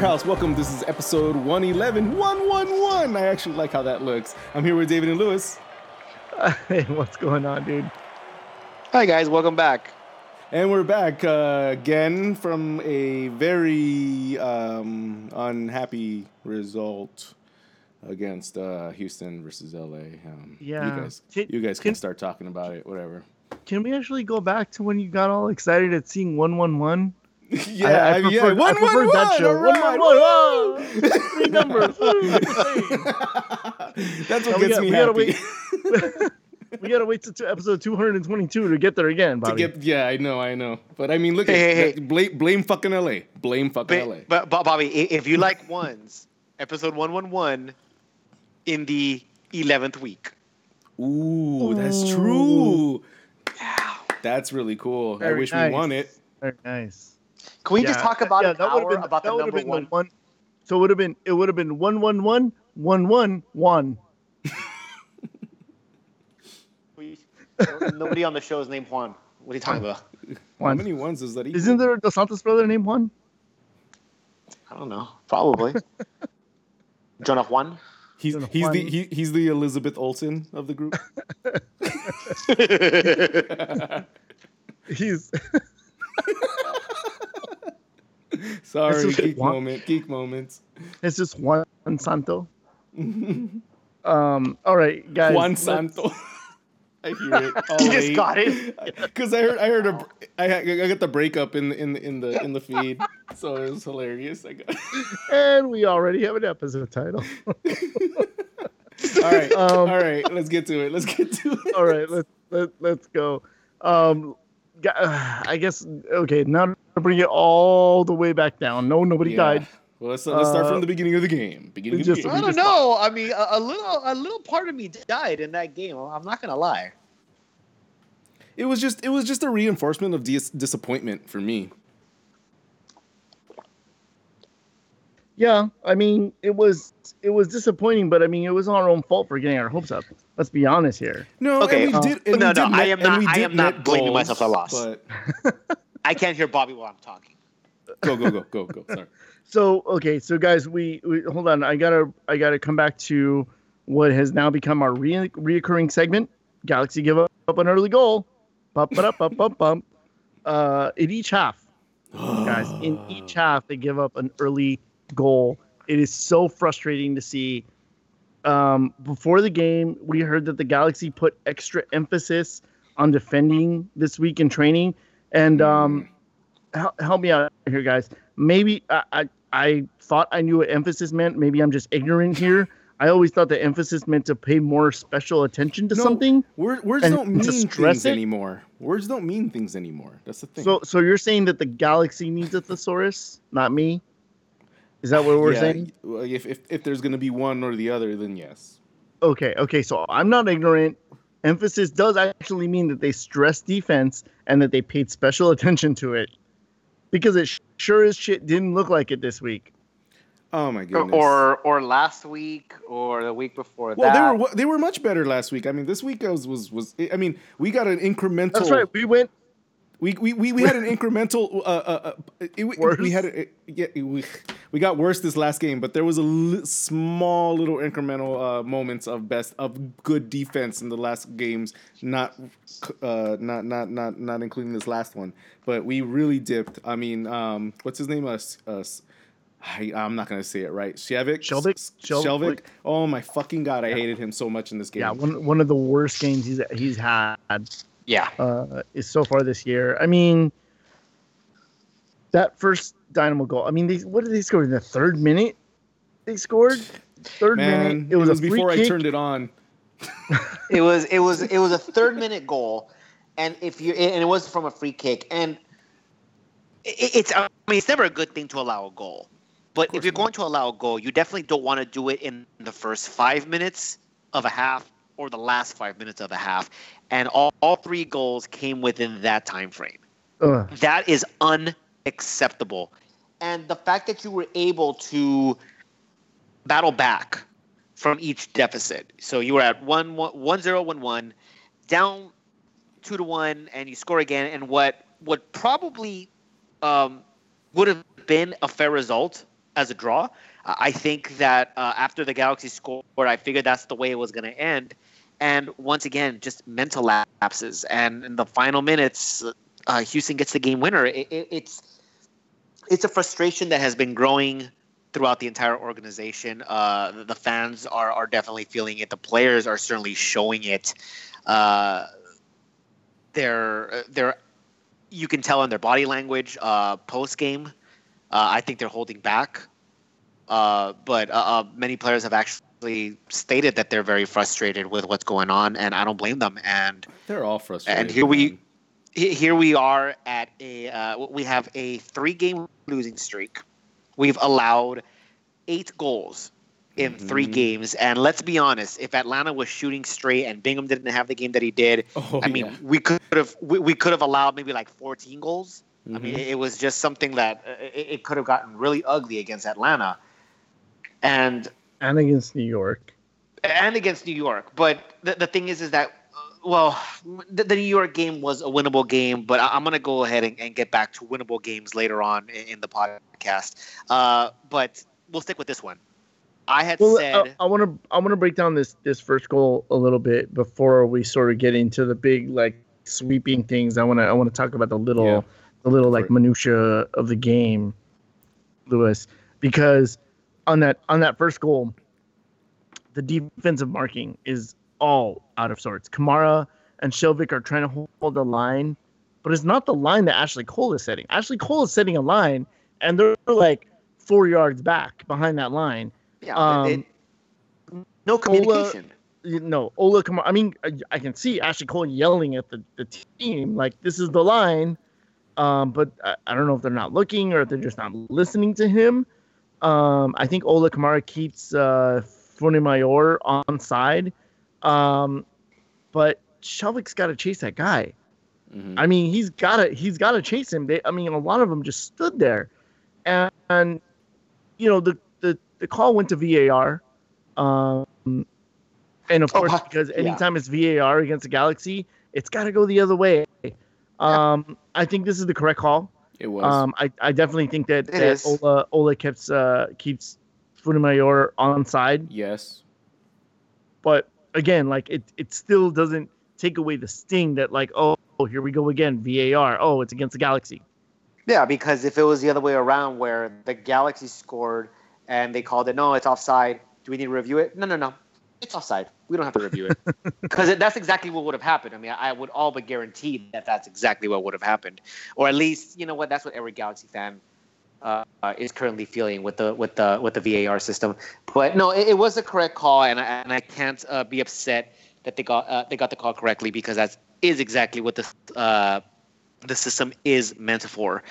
is our house. Welcome. This is episode 111. 111. I actually like how that looks. I'm here with David and Lewis. hey, what's going on, dude? Hi guys, welcome back. And we're back uh, again from a very um, unhappy result against uh, Houston versus LA. Um, Yeah. You guys, Can- you guys can- can start talking about it, whatever. Can we actually go back to when you got all excited at seeing 111? yeah, I, I I mean, yeah. preferred- I One, one, that one. show. All right. 111. Woo! Three numbers. That's what we gets got- me we gotta happy. wait. we gotta wait to, to episode 222 to get there again, to Bobby. get, yeah, I know, I know. But I mean, look Hey, at hey, that- blame, blame fucking LA. Blame fucking LA. But, but, but Bobby, if you like ones, episode one one one, in the eleventh week. Ooh, that's Ooh. true. That's really cool. I wish nice. we won it. Very nice. Can we Yeah, just talk about yeah, an that would've hour been, about that the would've number been the one? So it would have been it would have been one one one one one one. Nobody on the show is named Juan. What are you talking about? How many ones is that? Equal? Isn't there a Dos Santos brother named Juan? I don't know. Probably. Jonah Juan. He's Jonah he's the he, he's the Elizabeth Olsen of the group. He's Sorry, geek Juan. moment, geek moments. it's just Juan Santo. Um. All right, guys. Juan Santo. I hear it. all You just got it. Because I heard, I heard a, I, I got the breakup in in in the in the feed, so it was hilarious. I got. And we already have an episode title. All right, Um, all right. Let's get to it. Let's get to it. All right, let's let, let's go. Um, I guess okay. Now to bring it all the way back down. No, nobody Yeah. died. Well, let's let's start Uh, from the beginning of the game. Beginning we of the game. I don't know. I mean, a, a little, a little part of me died in that game. I'm not gonna lie. It was just it was just a reinforcement of dis- disappointment for me. Yeah, I mean it was it was disappointing, but I mean it was our own fault for getting our hopes up. Let's be honest here. No, Okay, and we uh, did. And no, we no, did I am not- I am not blaming goals, myself for loss. But I can't hear Bobby while I'm talking. go go go go go. Sorry. So okay, so guys, we, we hold on. I gotta I gotta come back to what has now become our re- reoccurring segment. Galaxy give up, up an early goal. Bump, bump, bump, bump, bump. Uh, in each half, guys, in each half they give up an early goal. It is so frustrating to see. Um, before the game, we heard that the Galaxy put extra emphasis on defending this week in training, and um, hel- help me out here, guys. Maybe I, I I thought I knew what emphasis meant. Maybe I'm just ignorant here. I always thought the emphasis meant to pay more special attention to No, something. Word, words don't mean things it? anymore. Words don't mean things anymore. That's the thing. So so you're saying that the Galaxy needs a thesaurus, not me? Is that what we're Yeah, saying? If, if if there's gonna be one or the other, then yes. Okay, okay. So I'm not ignorant. Emphasis does actually mean that they stress defense and that they paid special attention to it, because it sure as shit didn't look like it this week. Oh my Or, goodness. or or last week or the week before that. well, that. they were they were much better last week. I mean, this week was was was. I mean, we got an incremental. That's right. We went We, we, we, we had an incremental. Uh, uh, uh, it, we- we had a, yeah, we, we got worse this last game, but there was a li- small little incremental uh, moments of best of good defense in the last games. Not uh, not not not not including this last one, but we really dipped. I mean, um, what's his name? Uh, S- uh, S- I, I'm not gonna say it right. Shevik. Skjelvik? S- Skjelvik. Oh my fucking god! I hated him so much in this game. yeah one one of the worst games he's he's had yeah. uh, is so far this year. I mean, that first Dynamo goal. I mean, they what did they score in the third minute? They scored third Man, minute. It was, a free before kick. I turned it on. It was it was it was a third minute goal, and if you and it was from a free kick, and it, it's I mean it's never a good thing to allow a goal, but if you're not. going to allow a goal, you definitely don't want to do it in the first five minutes of a half or the last five minutes of a half, and all, all three goals came within that time frame. Ugh. That is unacceptable. And the fact that you were able to battle back from each deficit. So you were at 1 1 1 0 1 1, down 2 to 1, and you score again. And what, what probably um, would have been a fair result as a draw. I think that uh, after the Galaxy scored, I figured that's the way it was going to end. And once again, just mental lapses. And in the final minutes, uh, Houston gets the game winner. It, it, it's it's a frustration that has been growing throughout the entire organization. Uh, the, the fans are are definitely feeling it. The players are certainly showing it. Uh, they're they're you can tell in their body language uh, post game. Uh, I think they're holding back, uh, but uh, many players have actually stated that they're very frustrated with what's going on, and I don't blame them. And They're all frustrated. and here we here we are at a uh, we have a three game losing streak. We've allowed eight goals in three Mhm. games, and let's be honest, if Atlanta was shooting straight and Bingham didn't have the game that he did, Oh, I mean, yeah. we could have we, we could have allowed maybe like 14 goals. I mean, Mhm. it, it was just something that uh, it, it could have gotten really ugly against Atlanta, and and against New York. and against New York. But the, the thing is, is that well, the, the New York game was a winnable game, but I, am gonna go ahead and, and get back to winnable games later on in, in the podcast. Uh, but we'll stick with this one. I had Well, said, I want to I want to break down this this first goal a little bit before we sort of get into the big like sweeping things. I want to I want to talk about the little Yeah. the little like it. minutia of the game, Lewis, because on that on that first goal, the defensive marking is all out of sorts. Kamara and Skjelvik are trying to hold, the line, but it's not the line that Ashley Cole is setting. Ashley Cole is setting a line, and they're like four yards back behind that line. yeah, um, it, no communication. you know, Ola Kamara. I mean, I, I can see Ashley Cole yelling at the, the team, like, this is the line. Um, but I, I don't know if they're not looking or if they're just not listening to him. Um, I think Ola Kamara keeps uh, Funimayor on side. Um, but Skjelvik's got to chase that guy. Mhm. I mean, he's got to he's got to chase him. They, I mean, a lot of them just stood there, and, and you know the, the the call went to VAR, um, and of Oh, course because Yeah. anytime it's VAR against the Galaxy, it's got to go the other way. Um, I think this is the correct call. It was. Um, I, I definitely think that, It that is. Ola Ola keeps uh, keeps Funimayor on side, yes. but again, like it it still doesn't take away the sting that like oh, oh here we go again VAR oh it's against the Galaxy. Yeah, because if it was the other way around, where the Galaxy scored and they called it, no, it's offside. Do we need to review it? No, no, no, it's offside. We don't have to review it because that's exactly what would have happened. I mean, I would all but guarantee that that's exactly what would have happened, or at least you know what, that's what every Galaxy fan uh, uh, is currently feeling with the with the with the VAR system. But no, it, it was a correct call, and I, and I can't uh, be upset that they got uh, they got the call correctly because that is exactly what the uh, the system is meant for.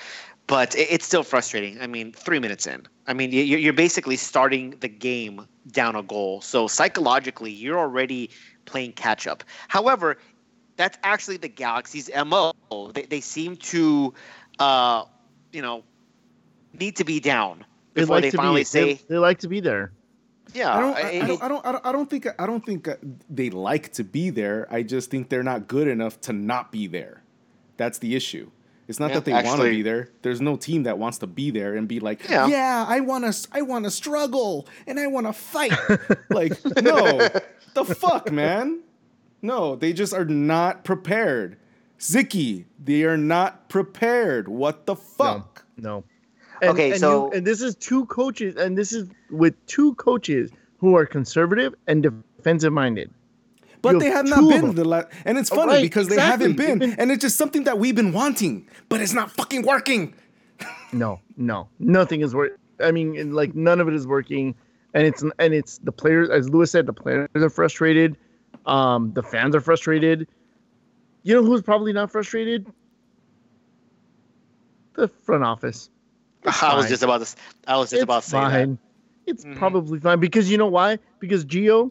But it, it's still frustrating. I mean, three minutes in. I mean, you- you're basically starting the game down a goal. So psychologically, you're already playing catch up. However, that's actually the Galaxy's MO. They, they seem to, uh, you know, need to be down They before like they finally be say, they, they like to be there. yeah. I don't, I, it- I don't, I don't, I don't, I don't think, I don't think uh, they like to be there. I just think they're not good enough to not be there. That's the issue. It's not Yeah, that they want to be there. There's no team that wants to be there and be like, Yeah. yeah, I want to, I want to struggle and I want to fight. like, no, the fuck, man. No, they just are not prepared. Zicky, they are not prepared. What the fuck? No. And, Okay, and so- you- and this is two coaches, and this is with two coaches who are conservative and defensive minded. But You they have have not been the last, and it's Oh, funny right, because exactly. they haven't been, and it's just something that we've been wanting, but it's not fucking working. No, no, nothing is working. I mean, like none of it is working, and it's and it's the players, as Lewis said, the players are frustrated. Um, the fans are frustrated. You know who's probably not frustrated? The front office. It's I was just about to. s- I was just it's about to say fine. It's Mhm. probably fine because you know why? Because Gio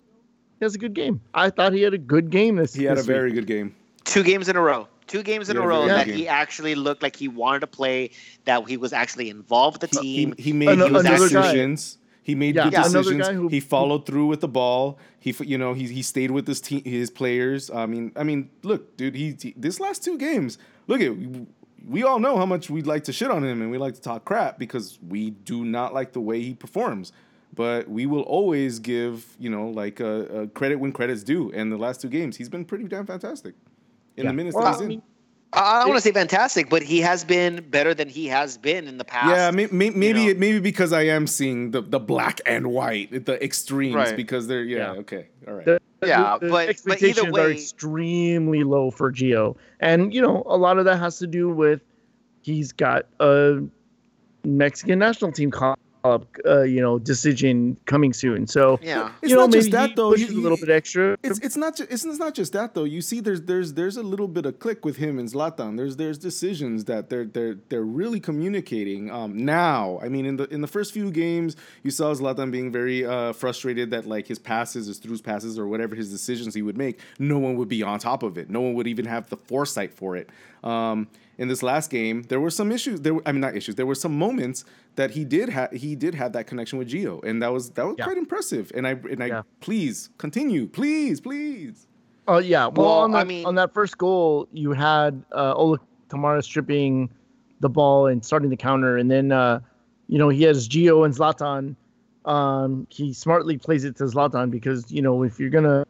has a good game. I thought he had a good game this. He had a this week. very good game. Two games in a row. Two games in He a had a row very that good he actually looked like he wanted to play. That he was actually involved with the team. he made Ano- good another guy. decisions. He made Yeah, good yeah, decisions. who- he followed through with the ball. He, you know, he he stayed with his team, his players. I mean, I mean, look, dude. He, he this last two games. Look at we, we all know how much we'd like to shit on him and we like to talk crap because we do not like the way he performs. But we will always give, you know, like uh, uh, credit when credit's due. And the last two games, he's been pretty damn fantastic in Yeah. the minutes Well, that he's I in. mean, I don't want to say fantastic, but he has been better than he has been in the past. Yeah, may, may, maybe know. maybe because I am seeing the, the black and white, the extremes, Right. because they're yeah, Yeah. okay, all right. the, Yeah, the, the but- but either expectations are way- extremely low for Gio, and you know a lot of that has to do with he's got a Mexican national team call up, uh, you know, decision coming soon. So Yeah. It's you know, not just that though. pushes You- a little bit extra. It's it's not just it's, it's not just that though. You see, there's there's there's a little bit of click with him and Zlatan. There's there's decisions that they're they're they're really communicating. Um, now, I mean, in the in the first few games, you saw Zlatan being very uh, frustrated that like his passes, his throughs passes, or whatever his decisions he would make, no one would be on top of it. No one would even have the foresight for it. Um, in this last game, there were some issues. There, were, I mean, not issues. There were some moments that he did have. He did have that connection with Gio, and that was that was Yeah. quite impressive. And I and I Yeah. please continue, please, please. Oh yeah. Well, Well, on I that mean- on that first goal, you had uh, Ola Kamara stripping the ball and starting the counter, and then uh, you know he has Gio and Zlatan. Um, he smartly plays it to Zlatan because you know if you're gonna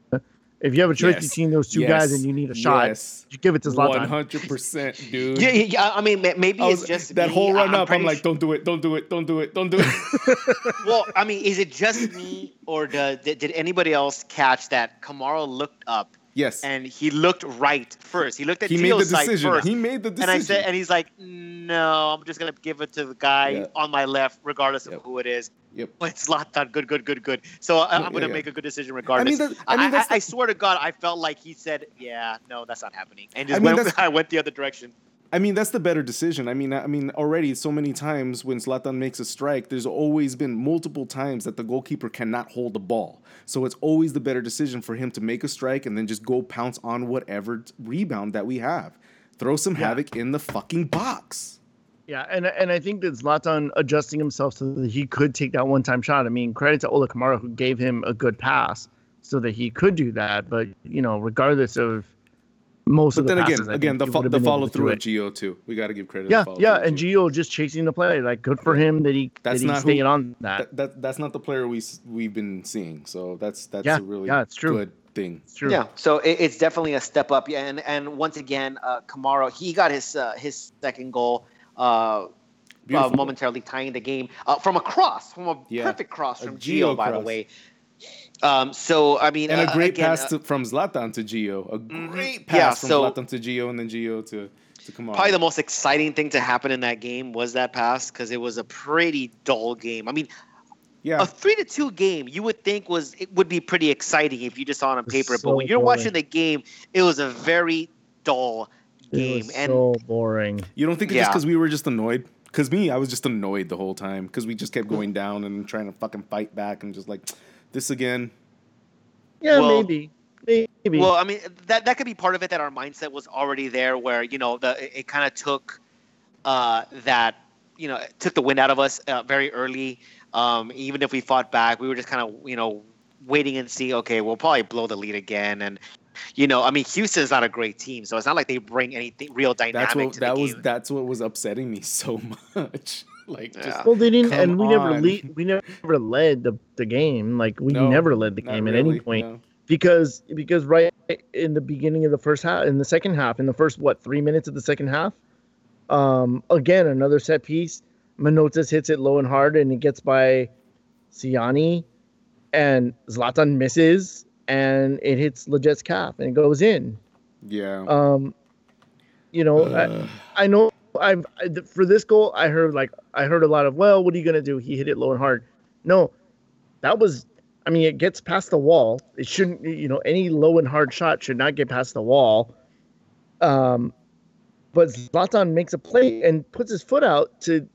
if you have a choice Yes. between those two Yes. guys and you need a shot, Yes. you give it to One Zlatan. hundred percent, dude. Yeah, yeah, yeah, I mean, maybe I it's just that me. whole run up. I'm like, don't do it, don't do it, don't do it, don't do it. well, I mean, is it just me, or did, did did anybody else catch that Kamara looked up yes, and he looked right first? He looked at he made the decision. first. He made the decision. and I said, and he's like, "No, I'm just gonna give it to the guy Yeah. on my left, regardless of Yep. who it is." Yep. But it's Zlatan, good, good, good, good. So uh, I, Yeah, I'm gonna yeah. make a good decision regardless. that- I I, mean, I, that's I, the- swear to God, I felt like he said, "Yeah, no, that's not happening," and just I mean, went. I went the other direction. I mean, that's the better decision. I mean, I mean, already so many times when Zlatan makes a strike, there's always been multiple times that the goalkeeper cannot hold the ball. So it's always the better decision for him to make a strike and then just go pounce on whatever rebound that we have. Throw some Yeah. havoc in the fucking box. Yeah, and and I think that Zlatan adjusting himself so that he could take that one time shot. I mean, credit to Ola Kamara who gave him a good pass so that he could do that. But you know, regardless of most But of the then passes, again, I again, the, fo- the follow through at. Gio too. We got to give credit. Yeah, to yeah, and Gio. Gio just chasing the play. Like, good for him that he That's that not he's who- staying on that. that, that that's not the player we we've been seeing. So that's that's Yeah, a really yeah, it's true. good thing. It's true. Yeah, so it, it's definitely a step up. Yeah, and and once again, uh, Kamara he got his uh, his second goal, uh, uh, momentarily tying the game uh, from a cross, from a Yeah, perfect cross from Geo, Gio, by the way. Um, so I mean, And uh, a great again, pass uh, to, from Zlatan to Gio. A Mhm. great Yeah, pass from so- Zlatan to Gio and then Gio to to Kamara. probably the most exciting thing to happen in that game was that pass because it was a pretty dull game. I mean, yeah. a three to two game you would think was it would be pretty exciting if you just saw it on was paper, so but when you're boring. watching the game, it was a very dull It game. was and so boring. You don't think it's just Yeah. because we were just annoyed? Because me, I was just annoyed the whole time because we just kept going down and trying to fucking fight back and just like this again. Yeah, Well- maybe, maybe. Well, I mean that that could be part of it that our mindset was already there, where you know the it, it kind of took uh, that you know it took the wind out of us uh, very early. Um, even if we fought back, we were just kind of you know waiting and see. Okay, we'll probably blow the lead again, and you know, I mean, Houston's not a great team, so it's not like they bring anything real dynamic That's what to that the was. game. That's what was upsetting me so much. Like just Yeah. well, they didn't, and we never lead, we never led the, the game. Like we No, never led the not game at any point. no. because because right in the beginning of the first half in the second half in the first what three minutes of the second half um again another set piece Manotas hits it low and hard and it gets by Ciani and Zlatan misses and it hits Lletget's calf and it goes in Yeah. um you know Uh, I, I know I've I, for this goal I heard like I heard a lot of well what are you gonna do? He hit it low and hard. No that was I mean it gets past the wall. It shouldn't you know any low and hard shot should not get past the wall. Um but Zlatan makes a play and puts his foot out to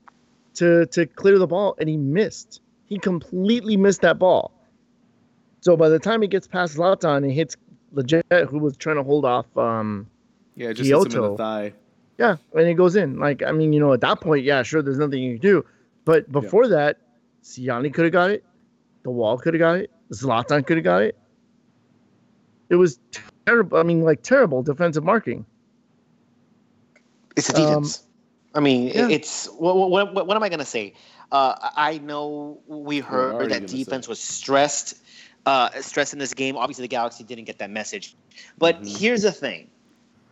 to to clear the ball and he missed. He completely missed that ball. So by the time he gets past Zlatan and hits Lletget who was trying to hold off um yeah, just hits him in the Kyoto. thigh. Yeah, and it goes in. Like, I mean, you know, at that point, yeah, sure, there's nothing you can do. But before that, Ciani could have got it. The wall could have got it. Zlatan could have got it. It was terrible. I mean, like terrible defensive marking. it's the um, defense. I mean, Yeah. it's what, what, what, what am I going to say? Uh, I know we heard that gonna say? defense was stressed, uh, stressed in this game. Obviously, the Galaxy didn't get that message. But Mhm. here's the thing: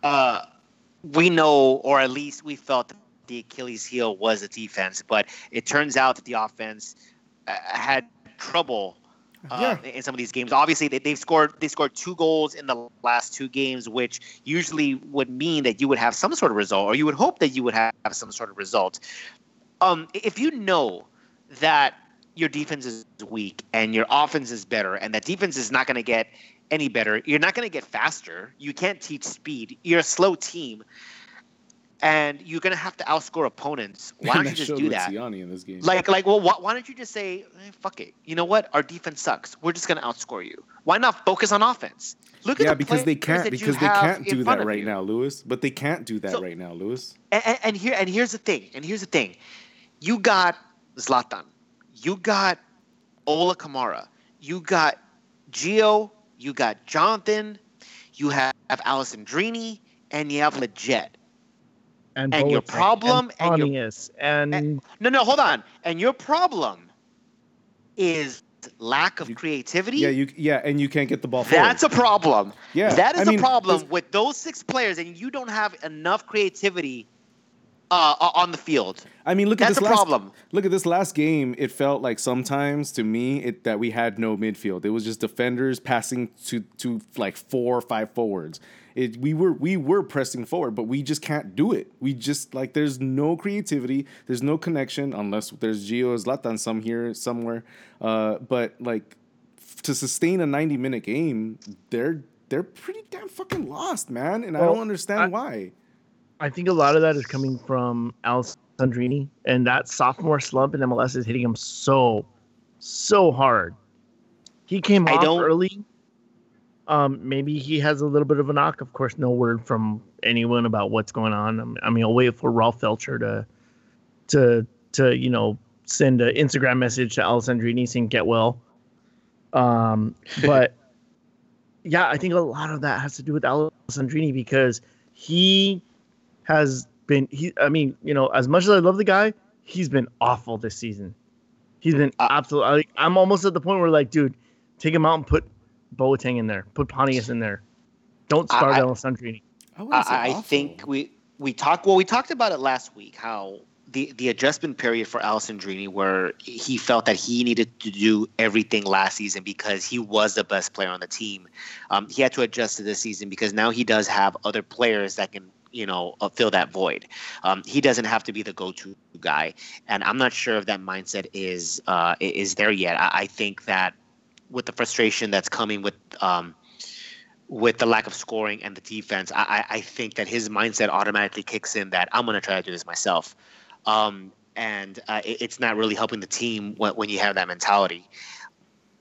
uh, we know, or at least we felt that the Achilles heel was the defense, but it turns out that the offense uh, had trouble uh, in some of these games. Obviously, they, they've scored they scored two goals in the last two games, which usually would mean that you would have some sort of result, or you would hope that you would have some sort of result. Um, if you know that your defense is weak and your offense is better, and that defense is not going to get any better, you're not going to get faster. You can't teach speed. You're a slow team, and you're going to have to outscore opponents. Why don't you just do that? In this game. Like, like, well, why, why don't you just say, eh, "Fuck it"? You know what? Our defense sucks. We're just gonna outscore you. Why not focus on offense? Look at the because they can't because they can't do that right you. now, Lewis. But they can't do that So- right now, Lewis. And, and, and here, and here's the thing. And here's the thing. You got Zlatan. You got Ola Kamara. You got Gio. You got Jonathan. You have, have Alessandrini, and you have Lletget. And, And your problem and and your- Pontius, and, eh, No, no, hold on. And your problem is lack of You- creativity. Yeah, you yeah, and you can't get the ball forward. That's a problem. yeah, that is I a mean, problem with those six players, and you don't have enough creativity uh, on the field. I mean, look at That's this a last problem. look at this last game. It felt like sometimes to me it, that we had no midfield. It was just defenders passing to to like four or five forwards. It, we were we were pressing forward, but we just can't do it. We just like there's no creativity, there's no connection unless there's Gio Zlatan some here somewhere. Uh, but like f- to sustain a 90 minute game, they're they're pretty damn fucking lost, man, and I don't understand I- why. I think a lot of that is coming from Alessandrini, and that sophomore slump in MLS is hitting him so, so hard. He came I off don't- early. Um, maybe he has a little bit of a knock. Of course, no word from anyone about what's going on. I'm- mean, I'll wait for Rolf Feltscher to, to, to you know, send an Instagram message to Alessandrini saying "get well." Um, but yeah, I think a lot of that has to do with Alessandrini because he has been he I mean, you know, as much as I love the guy, he's been awful this season. He's been absolutely like, I'm almost at the point where like, dude, take him out and put Boateng in there. Put Pontius in there. Don't I- start I- Alessandrini. I, I, I think we we talked well. We talked about it last week. How the the adjustment period for Alessandrini, where he felt that he needed to do everything last season because he was the best player on the team. Um, he had to adjust to this season because now he does have other players that can you know uh, fill that void. Um, he doesn't have to be the go-to guy, and I'm not sure if that mindset is uh, is there yet. I, I think that with the frustration that's coming with um, with the lack of scoring and the defense, I, I, think that his mindset automatically kicks in that I'm going to try to do this myself. Um, and uh, it, it's not really helping the team when, when you have that mentality.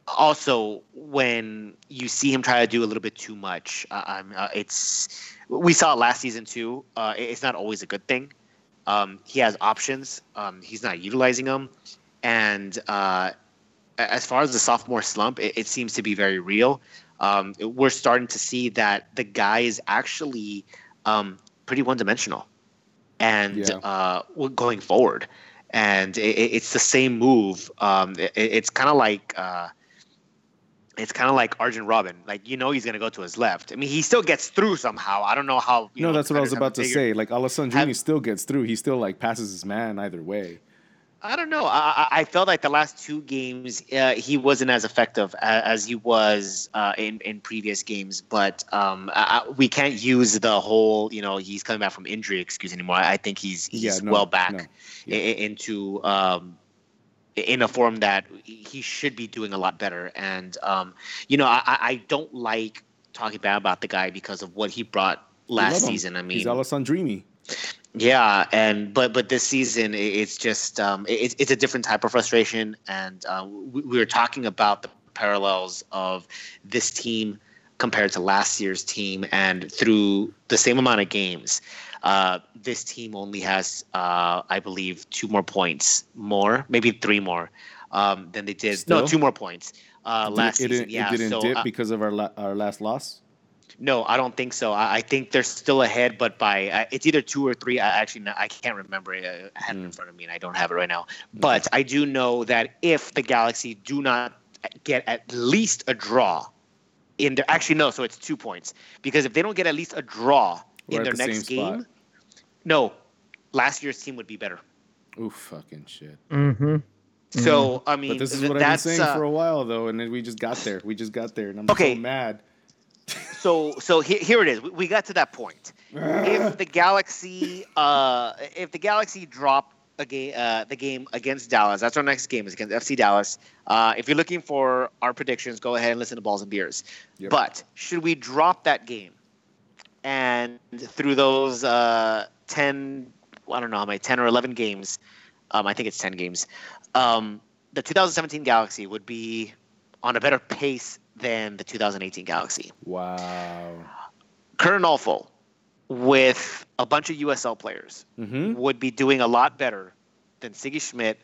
Also, when you see him try to do a little bit too much, uh, uh, it's we saw last season too. Uh, it's not always a good thing. Um, he has options. Um, he's not utilizing them, and uh, as far as the sophomore slump, it, it seems to be very real um, we're starting to see that the guy is actually um, pretty one-dimensional, and Yeah. uh, going forward, and it, it- it's the same move. Um, it, it's kind of like uh, it's kind of like Arjen Robben. Like you know he's gonna go to his left. I mean he still gets through somehow. I don't know how. No, know, that's what I was about to haven't say. Like Alessandrini have- still gets through. He still like passes his man either way. I don't know. I, I felt like the last two games uh, he wasn't as effective a- as he was uh, in in previous games. But um, I, we can't use the whole you know he's coming back from injury excuse anymore. I think he's he's Yeah, no, well back no. Yeah. into um, in a form that he should be doing a lot better. And um, you know I, I don't like talking bad about the guy because of what he brought last season. I mean, he's Alessandrini. yeah, and but but this season it's just um, it- it's it's a different type of frustration, and uh, we, we were talking about the parallels of this team compared to last year's team, and through the same amount of games, uh, this team only has uh, I believe two more points more, maybe three more um, than they did. Still? No, two more points uh, last it, season. didn't- yeah, it didn't so dip uh, because of our la- our last loss. No, I don't think so. I, I think they're still ahead, but by uh, it's either two or three. I actually I can't remember it. I have it in Mm. front of me, and I don't have it right now. But I do know that if the Galaxy do not get at least a draw in their actually no, so it's two points because if they don't get at least a draw We're in their the next same spot. game, no, last year's team would be better. Oof, fucking shit. Mm-hmm. So I mean, But this is th- what I've been saying uh, for a while though, and then we just got there. We just got there, and I'm Okay. so mad. so so here, here it is. We, we got to that point. if the Galaxy, uh, if the Galaxy drop a game, uh, the game against Dallas, that's our next game is against FC Dallas. Uh, if you're looking for our predictions, go ahead and listen to Balls and Beers. Yep. But should we drop that game, and through those uh, ten, I don't know how many, ten or eleven games, um, I think it's ten games. Um, the 2017 Galaxy would be on a better pace than the 2018 Galaxy. Wow. Curt Onalfo with a bunch of USL players Mm-hmm. would be doing a lot better than Sigi Schmid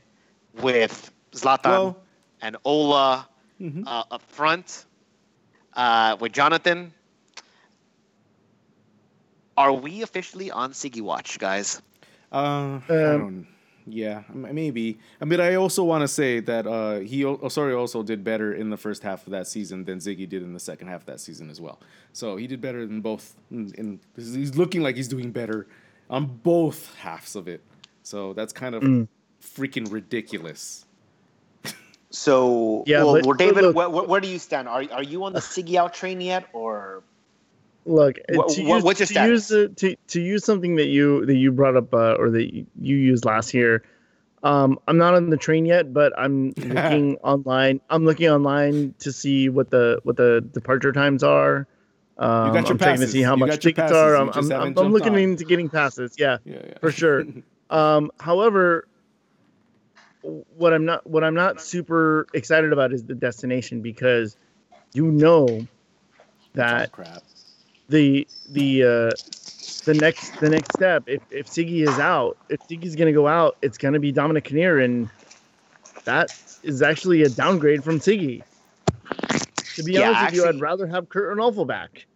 with Zlatan Well, and Ola mhm. uh, up front uh, with Jonathan. Are we officially on Sigi watch, guys? Uh, I Um, don't. Yeah, maybe. I mean, I also want to say that uh, he o- Osorio also did better in the first half of that season than Ziggy did in the second half of that season as well. So he did better than both. In, in he's looking like he's doing better on both halves of it. So that's kind of Mm. freaking ridiculous. So, Yeah, well, but- well, David, look- where, where do you stand? Are, are you on the Sigi out train yet, or Look, uh, to use, what's your to use the, to, to use something that you that you brought up uh, or that you you used last year. Um, I'm not on the train yet, but I'm looking online. I'm looking online to see what the what the departure times are. Um, got your I'm checking to see how You much tickets passes. are. I'm, I'm, I'm, I'm looking on. into getting passes. Yeah, Yeah, yeah. for sure. Um, however, what I'm not what I'm not super excited about is the destination because you know that crap. The the uh, the next the next step if if Sigi is out if Sigi's gonna go out it's gonna be Dominic Kinnear and that is actually a downgrade from Sigi. To be Yeah, honest with you, I'd rather have Curt Onalfo back.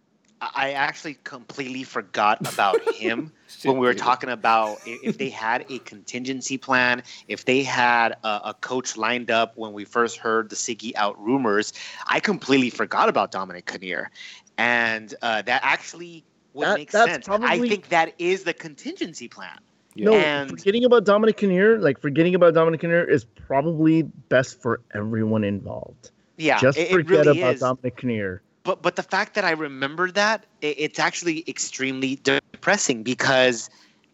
I I actually completely forgot about him when we were talking about if they had a contingency plan, if they had a, a coach lined up when we first heard the Sigi out rumors. I completely forgot about Dominic Kinnear, and uh, that actually would That- make sense. I think that is the contingency plan. Yeah. No, And- forgetting about Dominic Kinnear, like forgetting about Dominic Kinnear is probably best for everyone involved. Yeah, Just it, it forget really about is. Dominic Kinnear. but but the fact that I remember that it, it's actually extremely depressing because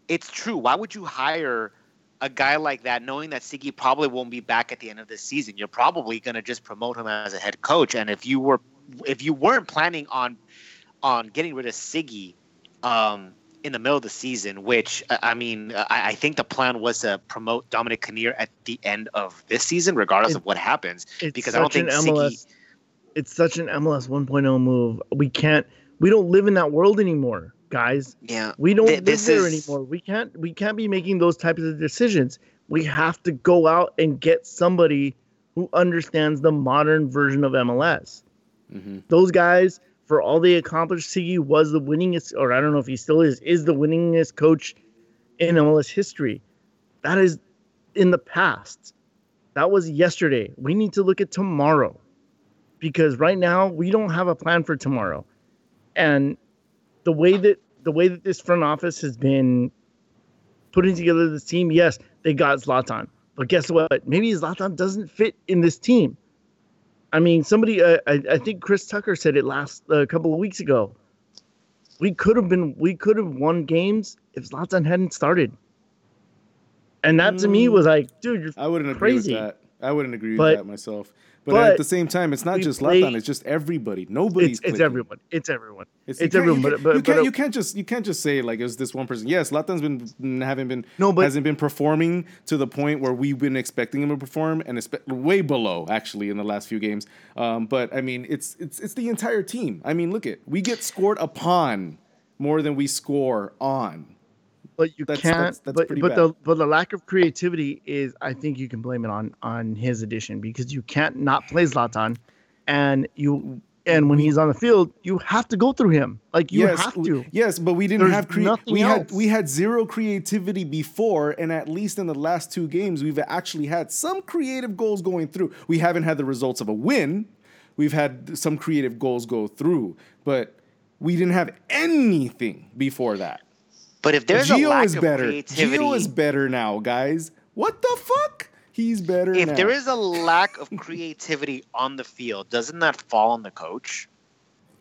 it's true. Why would you hire a guy like that knowing that Sigi probably won't be back at the end of the season? You're probably going to just promote him as a head coach. And if you were if you weren't planning on on getting rid of Sigi um, in the middle of the season, which uh, I mean, I, I think the plan was to promote Dominic Kinnear at the end of this season, regardless It- of what happens. Because I don't think Sigi- It's such an MLS 1.0 move. We can't. We don't live in that world anymore, guys. Yeah, We don't Th- live there is- anymore. We can't. We can't be making those types of decisions. We have to go out and get somebody who understands the modern version of MLS. Hmm Those guys, for all they accomplished, Sigi was the winningest, or I don't know if he still is, is the winningest coach in MLS history. That is in the past. That was yesterday. We need to look at tomorrow because right now we don't have a plan for tomorrow. And the way that the way that this front office has been putting together this team, yes, they got Zlatan. But guess what? Maybe Zlatan doesn't fit in this team. I mean, somebody, uh, I, I think Chris Tucker said it last a couple of weeks ago. We could have been, we could have won games if Zlatan hadn't started. And that to me Mm. was like, dude, you're I wouldn't agree with that. I wouldn't agree But- with that myself. But, but at the same time, it's not just Latan. It's just everybody. Nobody's. it's, it's everyone. It's everyone. It's, It's you everyone, You but- you, can't, you can't just you can't just say like it was this one person. Yes, Latan's been haven't been No, but- hasn't been performing to the point where we've been expecting him to perform, and it's way below actually in the last few games. Um, but I mean, it's it's it's the entire team. I mean, look at we get scored upon more than we score on. But you That's- can't. that's- that's but pretty but bad. the but the lack of creativity is, I think, you can blame it on on his addition because you can't not play Zlatan, and you And when he's on the field, you have to go through him. Like you yes, have to. Yes, but we didn't There's have nothing we had else. we had zero creativity before, and at least in the last two games, we've actually had some creative goals going through. We haven't had the results of a win. We've had some creative goals go through, but we didn't have anything before that. But if there's a lack is of better. creativity, Gio is better now, guys. What the fuck? He's better if now. there is a lack of creativity on the field, doesn't that fall on the coach?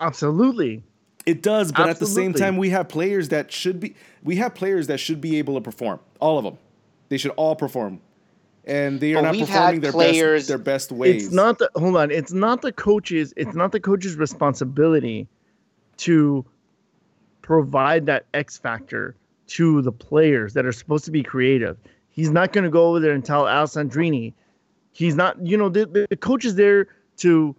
Absolutely. It does, but at the same time, we have players that should be. We have players that should be able to perform. All of them, they should all perform, and they are But not we've performing their players- best. Their best ways. It's not the hold on. It's not the coach's. It's not the coach's responsibility to provide that X factor to the players that are supposed to be creative. He's not going to go over there and tell Alessandrini. He's not. You know, the, the, coach is there to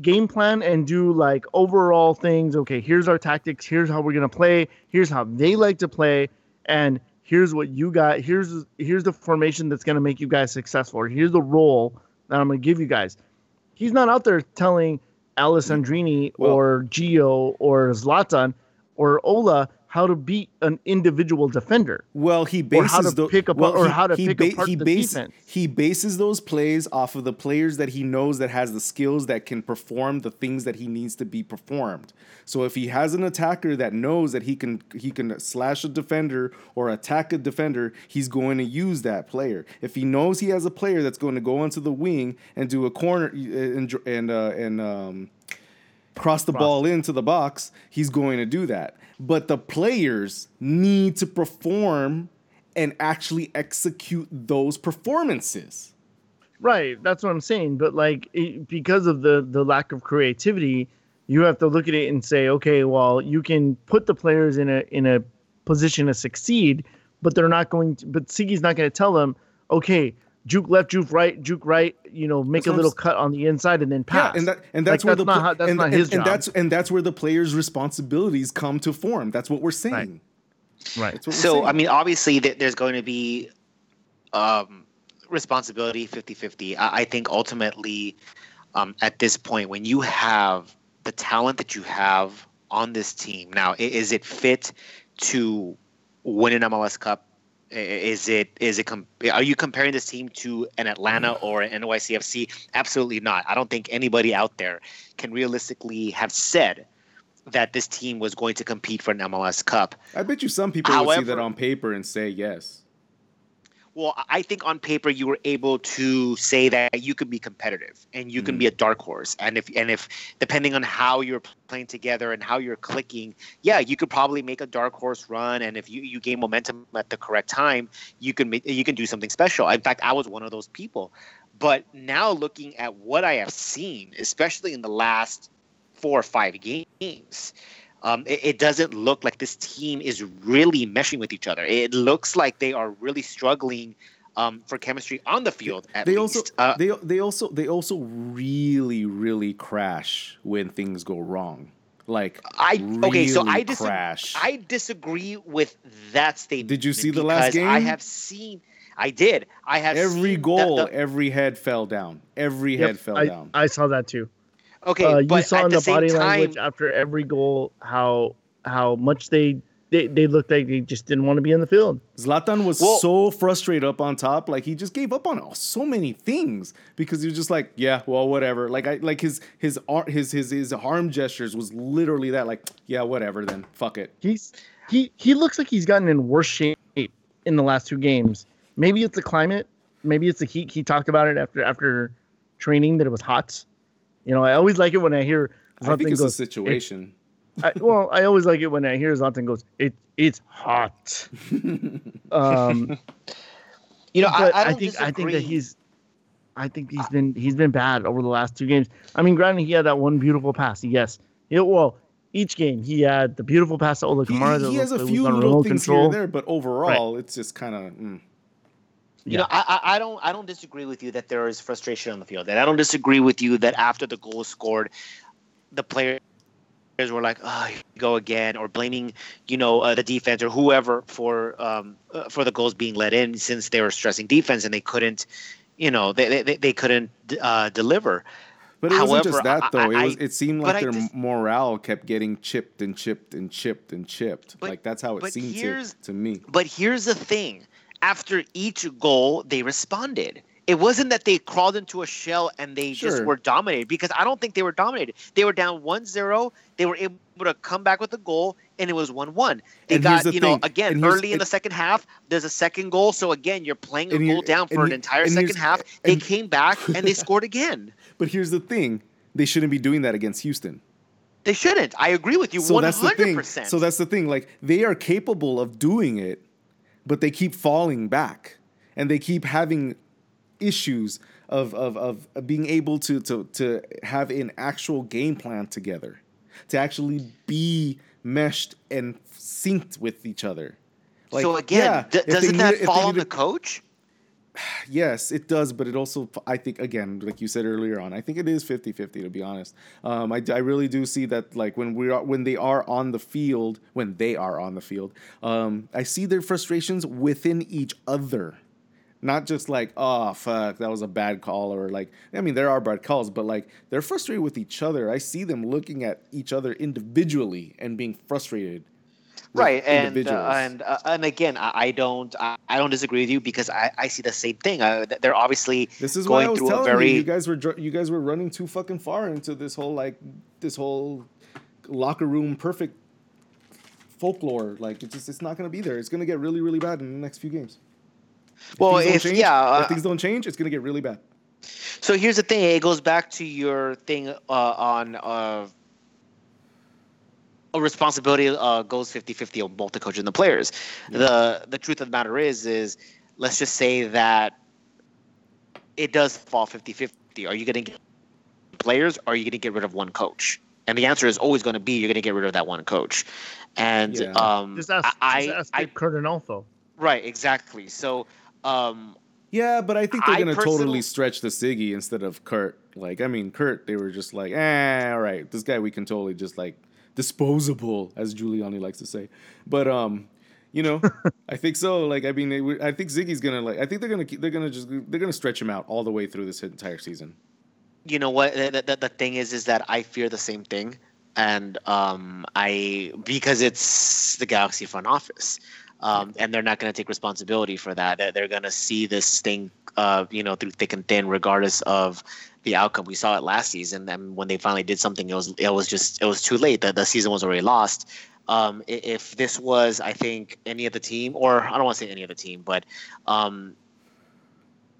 game plan and do like overall things. Okay, here's our tactics. Here's how we're gonna play. Here's how they like to play, and here's what you got. Here's here's the formation that's gonna make you guys successful. Or here's the role that I'm gonna give you guys. He's not out there telling Alessandrini Well- or Gio or Zlatan or Ola how to beat an individual defender. Well, he Or bases how to tho- pick up- well, or he- how to he pick apart he the base- defense. He bases those plays off of the players that he knows that has the skills that can perform the things that he needs to be performed. So if he has an attacker that knows that he can he can slash a defender or attack a defender, he's going to use that player. If he knows he has a player that's going to go onto the wing and do a corner and and uh, and um, cross the ball into the box, he's going to do that. But the players need to perform and actually execute those performances. Right, that's what I'm saying. But like, it, because of the the lack of creativity, you have to look at it and say, okay, well, you can put the players in a in a position to succeed, but they're not going. To, but Sigi's not going to tell them, okay, juke left, juke right, juke right. You know, make That's a what I'm little cut on the inside and then pass. Yeah, and that and Like, that's where that's the not how- that's and, not and- his and job. that's and that's where the players' responsibilities come to form. That's what we're saying. right. That's what we're So, saying. I mean, obviously, th- there's going to be um, responsibility 50 50. I-, I think ultimately, um, at this point, when you have the talent that you have on this team, now, is it fit to win an MLS Cup? Is it is it are you comparing this team to an Atlanta or an NYCFC? Absolutely not. I don't think anybody out there can realistically have said that this team was going to compete for an MLS Cup. I bet you some people would see that on paper and say yes. Well, I think on paper you were able to say that you could be competitive and you can Mhm. be a dark horse. And if and if depending on how you're playing together and how you're clicking, yeah, you could probably make a dark horse run. And if you, you gain momentum at the correct time, you can make, you can do something special. In fact, I was one of those people. But now looking at what I have seen, especially in the last four or five games, um, it, it doesn't look like this team is really meshing with each other. It looks like they are really struggling um, for chemistry on the field. At They least. also Uh, they they also they also really really crash when things go wrong. Like I okay, so I disagree. crash. I disagree with that statement. Did you see the last game? I have seen. I did. I have every seen the- goal, the- every head fell down. Every Yep, head fell I, down. I saw that too. Okay, uh, you but saw at in the, the, body time, language after every goal how how much they they, they looked like they just didn't want to be in the field. Zlatan was Well- so frustrated up on top, like he just gave up on so many things because he was just like, yeah, well, whatever. Like I like his his ar- his his his arm gestures was literally that, like, yeah, whatever, then fuck it. He's he he looks like he's gotten in worse shape in the last two games. Maybe it's the climate, maybe it's the heat. He talked about it after after training that it was hot. You know, I always like it when I hear I think something it's a goes. situation. I, well, I always like it when I hear something goes. It it's hot. Um, you know, I, I, I, don't think I think that he's I think he's been he's been bad over the last two games. I mean, granted, he had that one beautiful pass. Yes, yeah, well, each game he had the beautiful pass to Ola He, Kamara. he that has a few little things control. here and there, but overall, it's just kind of. Mm. You know, I, I I don't I don't disagree with you that there is frustration on the field, and I don't disagree with you that after the goal scored, the players were like, "Oh, here go again," or blaming you know uh, the defense or whoever for um uh, for the goals being let in since they were stressing defense and they couldn't, you know, they they, they couldn't uh, deliver. But it wasn't just that though. I- it was. It seemed like their just- morale kept getting chipped and chipped and chipped and chipped. But- like that's how it seemed to, to me. But here's the thing: after each goal, they responded. It wasn't that they crawled into a shell and they just were dominated because I don't think they were dominated. They were down 1-0. They were able to come back with a goal and it was 1-1. They And got, the you know, again, early in the second half, there's a second goal. So again, you're playing a goal down for an entire second half. They came back and they scored again. But here's the thing: they shouldn't be doing that against Houston. They shouldn't. I agree with you So 100%. that's the thing. So that's the thing. Like they are capable of doing it, but they keep falling back, and they keep having issues of of of being able to to to have an actual game plan together, to actually be meshed and synced with each other. Like, so again, yeah, d- doesn't that fall on the coach? Yes, it does, but it also, I think, again, like you said earlier on, I think it is 50 50, to be honest. Um, I, I really do see that, like, when we are, when they are on the field, when they are on the field, um, I see their frustrations within each other. Not just like, oh, fuck, that was a bad call, or like, I mean, there are bad calls, but like, they're frustrated with each other. I see them looking at each other individually and being frustrated. Right and uh, and uh, and again i, I don't I, I don't disagree with you because i, I see the same thing uh, they're obviously This is why I going was through a telling very you, you guys were dr- you guys were running too fucking far into this whole like this whole locker room perfect folklore. Like it's just it's not gonna be there. It's gonna get really really bad in the next few games. If well if change- yeah uh, if things don't change, it's gonna get really bad. so here's the thing it goes back to your thing uh, on uh a responsibility uh, goes 50-50 on both the coach and the players. The the truth of the matter is is let's just say that it does fall 50-50 are you going to get players? Or are you going to get rid of one coach? And the answer is always going to be you're going to get rid of that one coach. And Yeah. um Just ask, I, just ask I, Gabe Cardinalfo. right exactly. So um Yeah, but I think they're I gonna personally- totally stretch the Sigi instead of Curt. Like I mean, Curt, they were just like, eh, all right, this guy we can totally just like disposable, as Giuliani likes to say. But um, you know, I think so. Like I mean, they, I think Sigi's gonna like. I think they're gonna keep, they're gonna just they're gonna stretch him out all the way through this entire season. you know what the, the, the thing is is that i fear the same thing and um i because it's the galaxy front office um, and they're not going to take responsibility for that They're- they're going to see this thing uh, you know through thick and thin regardless of the outcome we saw it last season and when they finally did something it was it was just it was too late the, the season was already lost um, if this was i think any other team or i don't want to say any other team but um,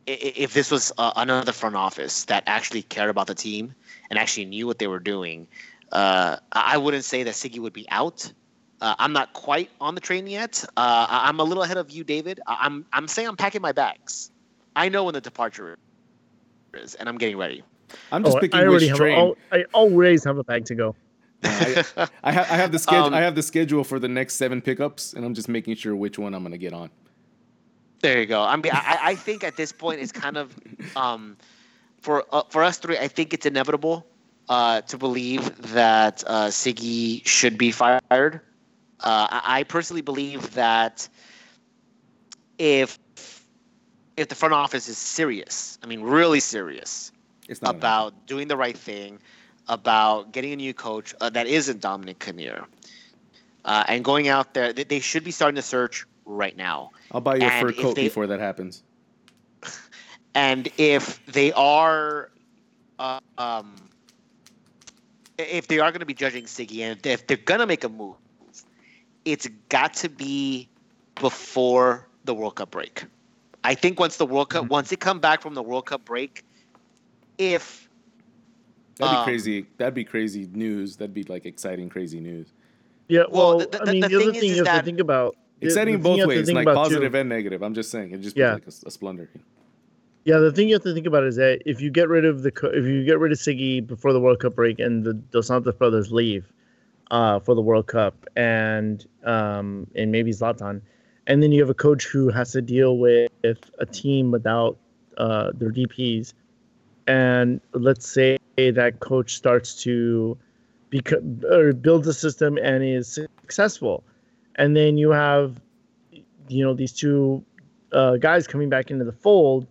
if this was uh, another front office that actually cared about the team and actually knew what they were doing, uh, I wouldn't say that Sigi would be out. Uh, I'm not quite on the train yet. Uh, I'm a little ahead of you, David. I'm I'm saying I'm packing my bags. I know when the departure is, and I'm getting ready. I'm just Oh, picking I already which have. train. A, al- I always have a bag to go. I, I have I have the schedule. Um, I have the schedule for the next seven pickups, and I'm just making sure which one I'm gonna get on. There you go. I mean, I, I think at this point it's kind of um, for uh, for us three. I think it's inevitable uh, to believe that uh, Sigi should be fired. Uh, I, I personally believe that if if the front office is serious, I mean, really serious It's not gonna about doing the right thing, about getting a new coach uh, that isn't Dominic Kinnear, uh, and going out there, they, they should be starting the search right now. I'll buy you a fur coat they- before that happens. and if they are uh, um, if they are going to be judging Sigi and if they're going to make a move it's got to be before the World Cup break. I think once the World Cup once they come back from the World Cup break if That'd be um, crazy. That'd be crazy news. That'd be like exciting, crazy news. Yeah. Well, Well, the- the- I mean, the the, other thing is- thing is you have that- to think about. Exciting the in both you have to ways, like about, too- positive and negative. I'm just saying, it just Yeah. be like a, a splendor. Yeah, the thing you have to think about is that if you get rid of the if you get rid of Sigi before the World Cup break and the Dos Santos brothers leave uh, for the World Cup and um, and maybe Zlatan, and then you have a coach who has to deal with a team without uh, their DPS, and let's say that coach starts to beco- or a system and is successful, and then you have you know these two uh, guys coming back into the fold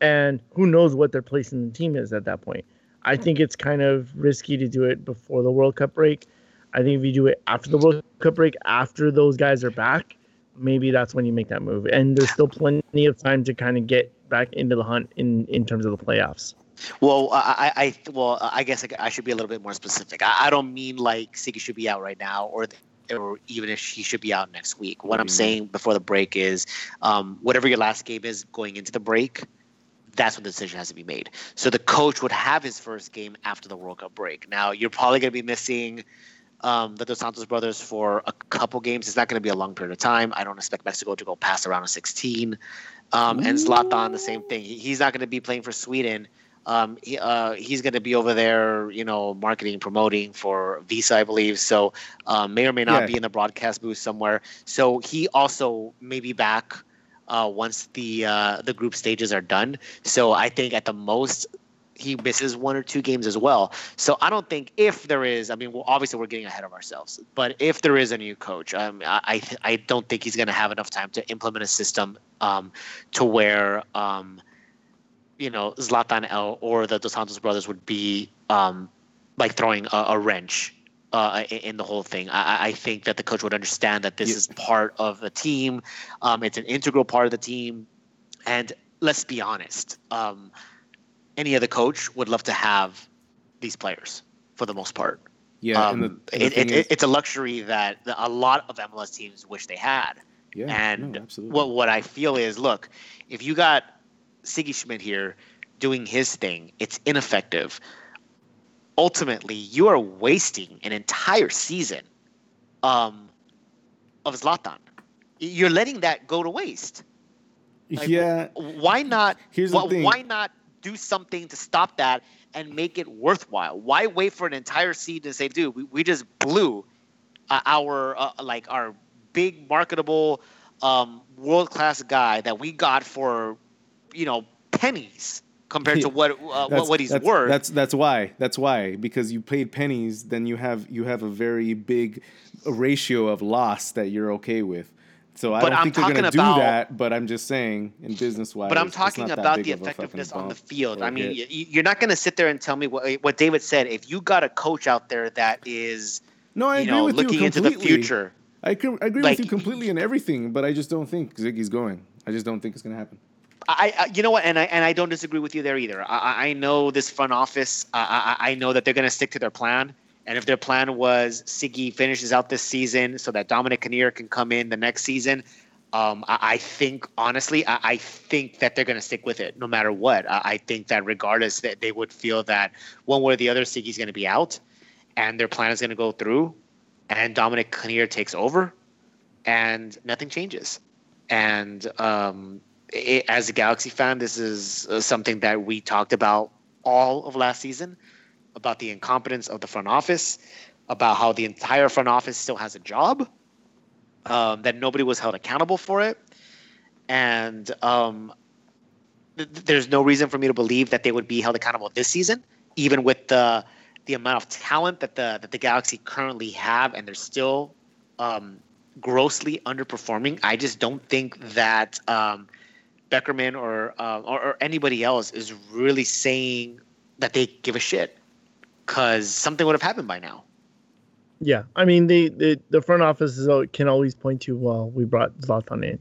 and who knows what their place in the team is at that point. I think it's kind of risky to do it before the World Cup break. I think if you do it after the World Cup break, after those guys are back, maybe that's when you make that move. And there's still plenty of time to kind of get back into the hunt in in terms of the playoffs. Well, I, I well, I guess I should be a little bit more specific. I, I don't mean like Sigi should be out right now, or or even if he should be out next week. What, what I'm saying before the break is, um, whatever your last game is going into the break, that's when the decision has to be made. So the coach would have his first game after the World Cup break. Now you're probably going to be missing um, the Dos Santos brothers for a couple games. It's not going to be a long period of time. I don't expect Mexico to go past around a 16. Um, and Zlatan, the same thing. He's not going to be playing for Sweden. Um, he, uh, he's going to be over there, you know, marketing, promoting for Visa, I believe. So um, may or may not yeah. be in the broadcast booth somewhere. So he also may be back uh, once the uh, the group stages are done. So I think at the most he misses one or two games as well. So I don't think if there is, I mean, well, obviously we're getting ahead of ourselves, but if there is a new coach, um, I I don't think he's going to have enough time to implement a system um, to where um, you know Zlatan El or the Dos Santos brothers would be um, like throwing a, a wrench uh, in the whole thing. I, I, think that the coach would understand that this yeah. is part of the team. Um, it's an integral part of the team, and let's be honest. Um, any other coach would love to have these players for the most part. Yeah, um, the, the it, it, is, it's a luxury that a lot of MLS teams wish they had. Yeah, and no, absolutely. what what I feel is, look, if you got Sigi Schmid here doing his thing, it's ineffective. Ultimately, you are wasting an entire season um, of Zlatan. You're letting that go to waste. Like, yeah. Why not? Here's the thing. Why not do something to stop that and make it worthwhile. Why wait for an entire season to say, dude, we, we just blew uh, our uh, like our big marketable um, world class guy that we got for you know pennies compared to what uh, what, what he's that's, worth. That's that's why. That's why because you paid pennies, then you have you have a very big ratio of loss that you're okay with. So I but don't I'm think they're going to do that, but I'm just saying in business wise. But I'm talking about the effectiveness on the field. I mean, you're not going to sit there and tell me what what David said. If you got a coach out there that is, no, I agree know, with looking you into the future. I, I agree like, with you completely in everything, but I just don't think Sigi's going. I just don't think it's going to happen. I, I, you know what, and I and I don't disagree with you there either. I, I know this front office. I, I know that they're going to stick to their plan. And if their plan was Sigi finishes out this season so that Dominic Kinnear can come in the next season, um, I, I, think honestly, I, I, think that they're going to stick with it no matter what. I, I, think that regardless, that they would feel that one way or the other, Sigi's going to be out, and their plan is going to go through, and Dominic Kinnear takes over, and nothing changes. And um, it, as a Galaxy fan, this is uh, something that we talked about all of last season about the incompetence of the front office, about how the entire front office still has a job, um, that nobody was held accountable for it, and um, th- there's no reason for me to believe that they would be held accountable this season, even with the the amount of talent that the that the Galaxy currently have, and they're still um, grossly underperforming. I just don't think that um, Beckerman or, uh, or, or anybody else is really saying that they give a shit because something would have happened by now. Yeah, I mean the the, the front office can always point to well we brought Zlatan in.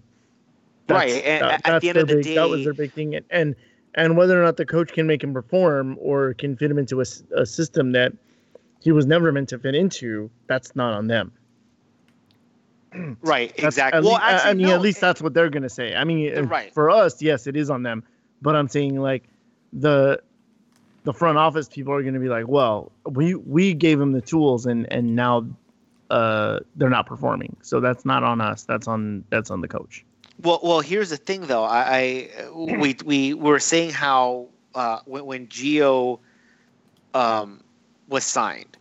That's, right, and that, at the end of the big, day, that was their big thing, and and whether or not the coach can make him perform or can fit him into a, a system that he was never meant to fit into, that's not on them. right, exactly. Well, least, actually, I mean, no. at least that's what they're gonna say. I mean, right. for us, yes, it is on them, but I'm saying like the the front office people are going to be like, well, we we gave them the tools and and now uh, they're not performing. So that's not on us. That's on that's on the coach. Well, well, here's the thing though. I, I we we were saying how uh, when when Gio um, was signed,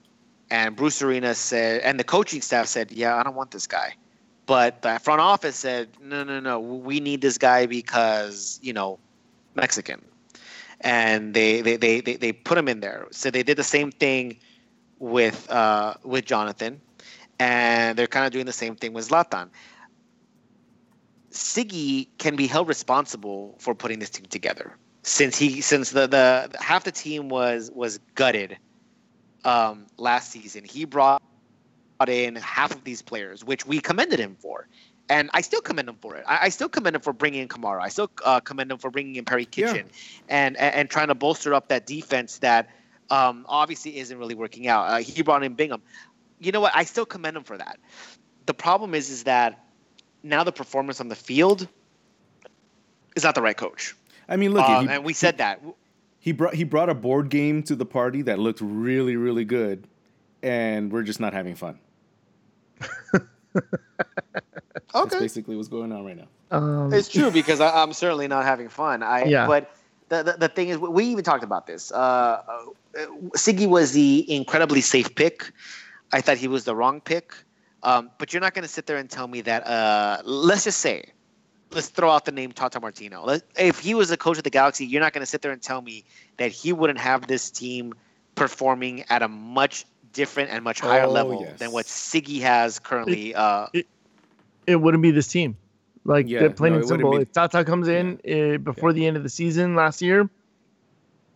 and Bruce Arena said, and the coaching staff said, yeah, I don't want this guy. But the front office said, no, no, no, we need this guy because you know Mexican and they they, they, they, they put him in there. So they did the same thing with uh, with Jonathan, and they're kind of doing the same thing with Zlatan. Sigi can be held responsible for putting this team together. since he since the the half the team was was gutted um, last season. He brought in half of these players, which we commended him for. And I still commend him for it. I, I still commend him for bringing in Kamara. I still uh, commend him for bringing in Perry Kitchen yeah. and, and, and trying to bolster up that defense that um, obviously isn't really working out. Uh, he brought in Bingham. You know what? I still commend him for that. The problem is, is that now the performance on the field is not the right coach. I mean, look, um, he, and we said that he brought he brought a board game to the party that looked really, really good, and we're just not having fun. okay. That's basically what's going on right now. Um, it's true because I, am certainly not having fun. I yeah. but the, the, the thing is we even talked about this. Uh, uh, Sigi was the incredibly safe pick. I thought he was the wrong pick. Um, but you're not going to sit there and tell me that. Uh, let's just say, let's throw out the name Tata Martino. Let, if he was the coach of the Galaxy, you're not going to sit there and tell me that he wouldn't have this team performing at a much different and much higher oh, level yes. than what Sigi has currently. It, uh, it, it, wouldn't be this team. Like yeah, plain no, and simple. Be, if Tata comes in yeah. uh, before yeah. the end of the season last year,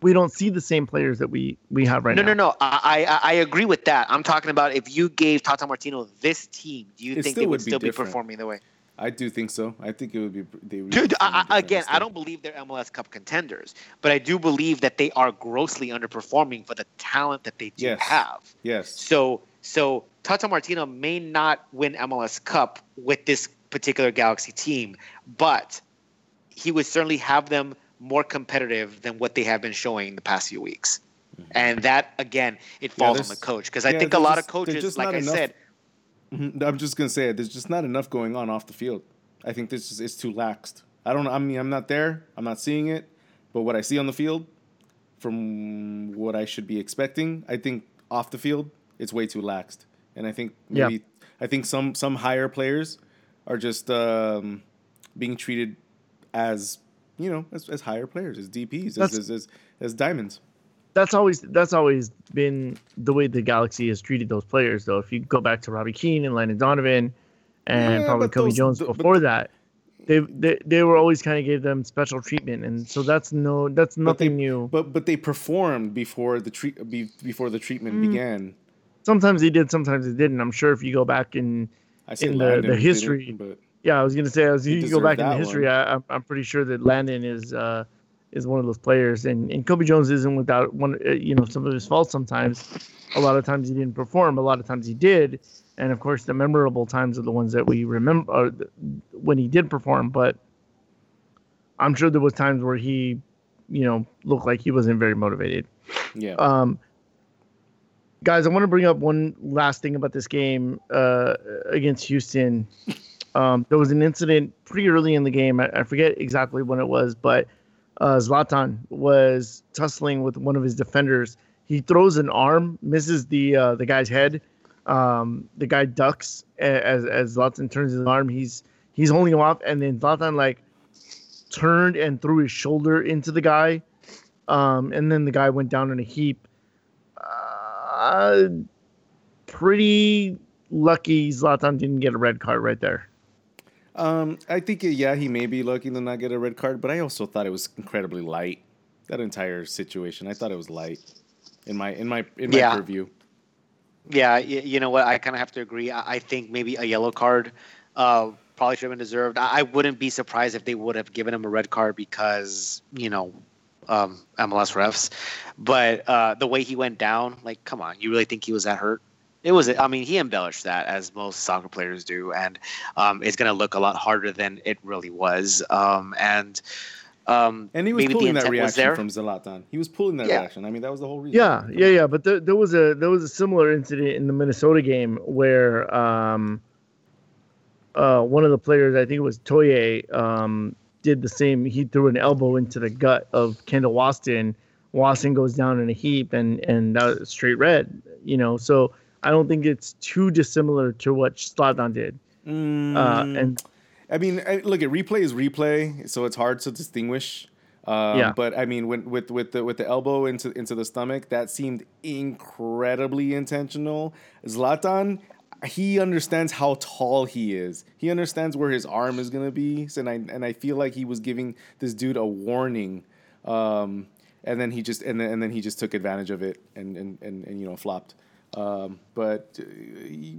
we don't see the same players that we we have right no, now. No, no, no. I, I, I agree with that. I'm talking about if you gave Tata Martino this team, do you it think they would, would still be, be performing the way? I do think so. I think it would be. They would Dude, I, again, I don't believe they're MLS Cup contenders, but I do believe that they are grossly underperforming for the talent that they do yes. have. Yes. So, so Tata Martino may not win MLS Cup with this particular Galaxy team, but he would certainly have them more competitive than what they have been showing the past few weeks. Mm-hmm. And that again, it falls yeah, on the coach because I think a lot just, of coaches, like I enough, said, mm-hmm, I'm just gonna say it. There's just not enough going on off the field. I think this is it's too laxed. I don't. I mean, I'm not there. I'm not seeing it, but what I see on the field, from what I should be expecting, I think off the field, it's way too laxed. And I think maybe yeah. I think some some higher players are just um, being treated as you know as, as higher players, as DPS, as, as, as as diamonds. That's always that's always been the way the Galaxy has treated those players. Though, if you go back to Robbie Keane and Landon Donovan, and yeah, probably Cobi Jones the, before but, that, they, they they were always kind of gave them special treatment, and so that's no that's nothing they, new. But but they performed before the treat before the treatment mm. began. Sometimes he did, sometimes he didn't. I'm sure if you go back in in the, the history. But yeah, I was gonna say as you go back in the history, I, am I'm pretty sure that Landon is uh, is one of those players, and and Cobi Jones isn't without one. Uh, you know, some of his faults. Sometimes, a lot of times he didn't perform. A lot of times he did, and of course the memorable times are the ones that we remember uh, when he did perform. But I'm sure there was times where he, you know, looked like he wasn't very motivated. Yeah. Um, guys, I want to bring up one last thing about this game uh, against Houston. Um, there was an incident pretty early in the game. I, I forget exactly when it was, but uh, Zlatan was tussling with one of his defenders. He throws an arm, misses the uh, the guy's head. Um, the guy ducks as as Zlatan turns his arm. He's he's holding him off, and then Zlatan like turned and threw his shoulder into the guy, um, and then the guy went down in a heap. Uh, pretty lucky Zlatan didn't get a red card right there. Um, I think yeah, he may be lucky to not get a red card, but I also thought it was incredibly light. That entire situation, I thought it was light in my in my in my yeah. purview. Yeah, you know what? I kind of have to agree. I think maybe a yellow card uh, probably should have been deserved. I wouldn't be surprised if they would have given him a red card because you know um, MLS refs. But uh, the way he went down, like, come on, you really think he was that hurt? It was. I mean, he embellished that as most soccer players do, and um, it's going to look a lot harder than it really was. Um, and um, and he was pulling that reaction from Zlatan. He was pulling that yeah. reaction. I mean, that was the whole reason. Yeah, yeah, yeah. But there, there was a there was a similar incident in the Minnesota game where um, uh, one of the players, I think it was Toye, um, did the same. He threw an elbow into the gut of Kendall Waston. Waston goes down in a heap, and and that straight red. You know, so I don't think it's too dissimilar to what Zlatan did. Mm, uh, and I mean, I, look, at replay is replay, so it's hard to distinguish. Um, yeah. But I mean, when, with with the with the elbow into into the stomach, that seemed incredibly intentional. Zlatan, he understands how tall he is. He understands where his arm is gonna be, and I and I feel like he was giving this dude a warning Um, and then he just and then and then he just took advantage of it and and and, and you know flopped. Um, but, uh,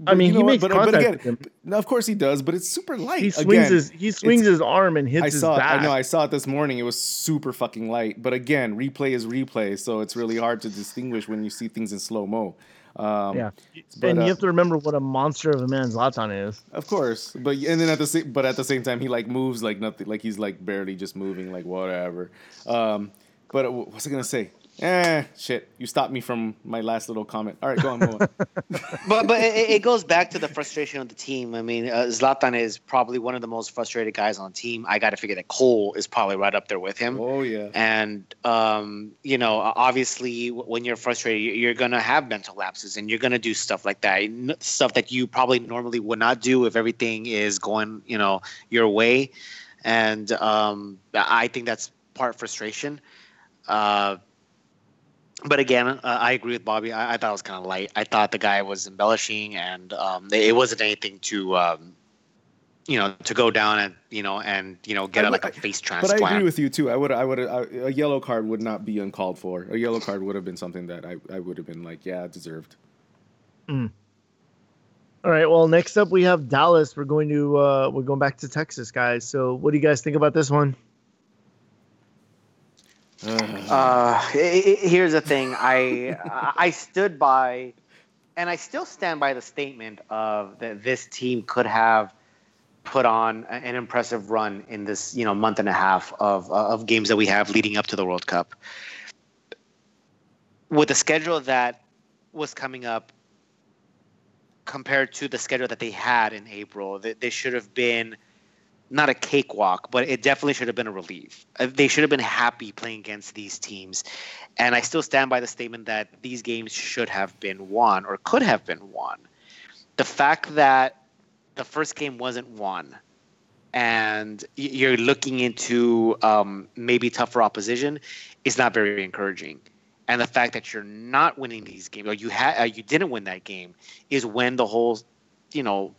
I mean, you know he what? makes but, contact but again, with him. no, of course he does, but it's super light. He swings again, his he swings his arm and hits I his saw. It, back. I know. I saw it this morning. It was super fucking light. But again, replay is replay, so it's really hard to distinguish when you see things in slow mo. Um, yeah, but, and uh, you have to remember what a monster of a man Zlatan is. Of course, but and then at the same, but at the same time, he like moves like nothing, like he's like barely just moving, like whatever. Um, but uh, what was I gonna say? Eh, shit! You stopped me from my last little comment. All right, go on, go on. but but it, it goes back to the frustration of the team. I mean, uh, Zlatan is probably one of the most frustrated guys on the team. I got to figure that Cole is probably right up there with him. oh yeah, And um, you know, obviously, when you're frustrated, you- you're gonna have mental lapses, and you're gonna do stuff like that, stuff that you probably normally would not do if everything is going, you know, your way. And um, I think that's part frustration. Uh, but again, uh, I agree with Bobby. I, I thought it was kind of light. I thought the guy was embellishing, and um, it wasn't anything to, um, you know, to go down and you know and you know get I a, like a face transplant. but. I agree with you too. I would, I would, I, a yellow card would not be uncalled for. A yellow card would have been something that I, I would have been like, yeah, deserved. All right. Well, next up we have Dallas. We're going to uh, we're going back to Texas, guys. So, what do you guys think about this one? Uh, i- i- here's the thing. I I stood by, and I still stand by the statement of that this team could have put on an impressive run in this you know month and a half of of games that we have leading up to the World Cup. With the schedule that was coming up compared to the schedule that they had in April, they, they should have been not a cakewalk, but it definitely should have been a relief. Uh, They should have been happy playing against these teams. And I still stand by the statement that these games should have been won or could have been won. The fact that the first game wasn't won and you're looking into um, maybe tougher opposition is not very encouraging. And the fact that you're not winning these games or you had uh, you didn't win that game is when the whole, you know,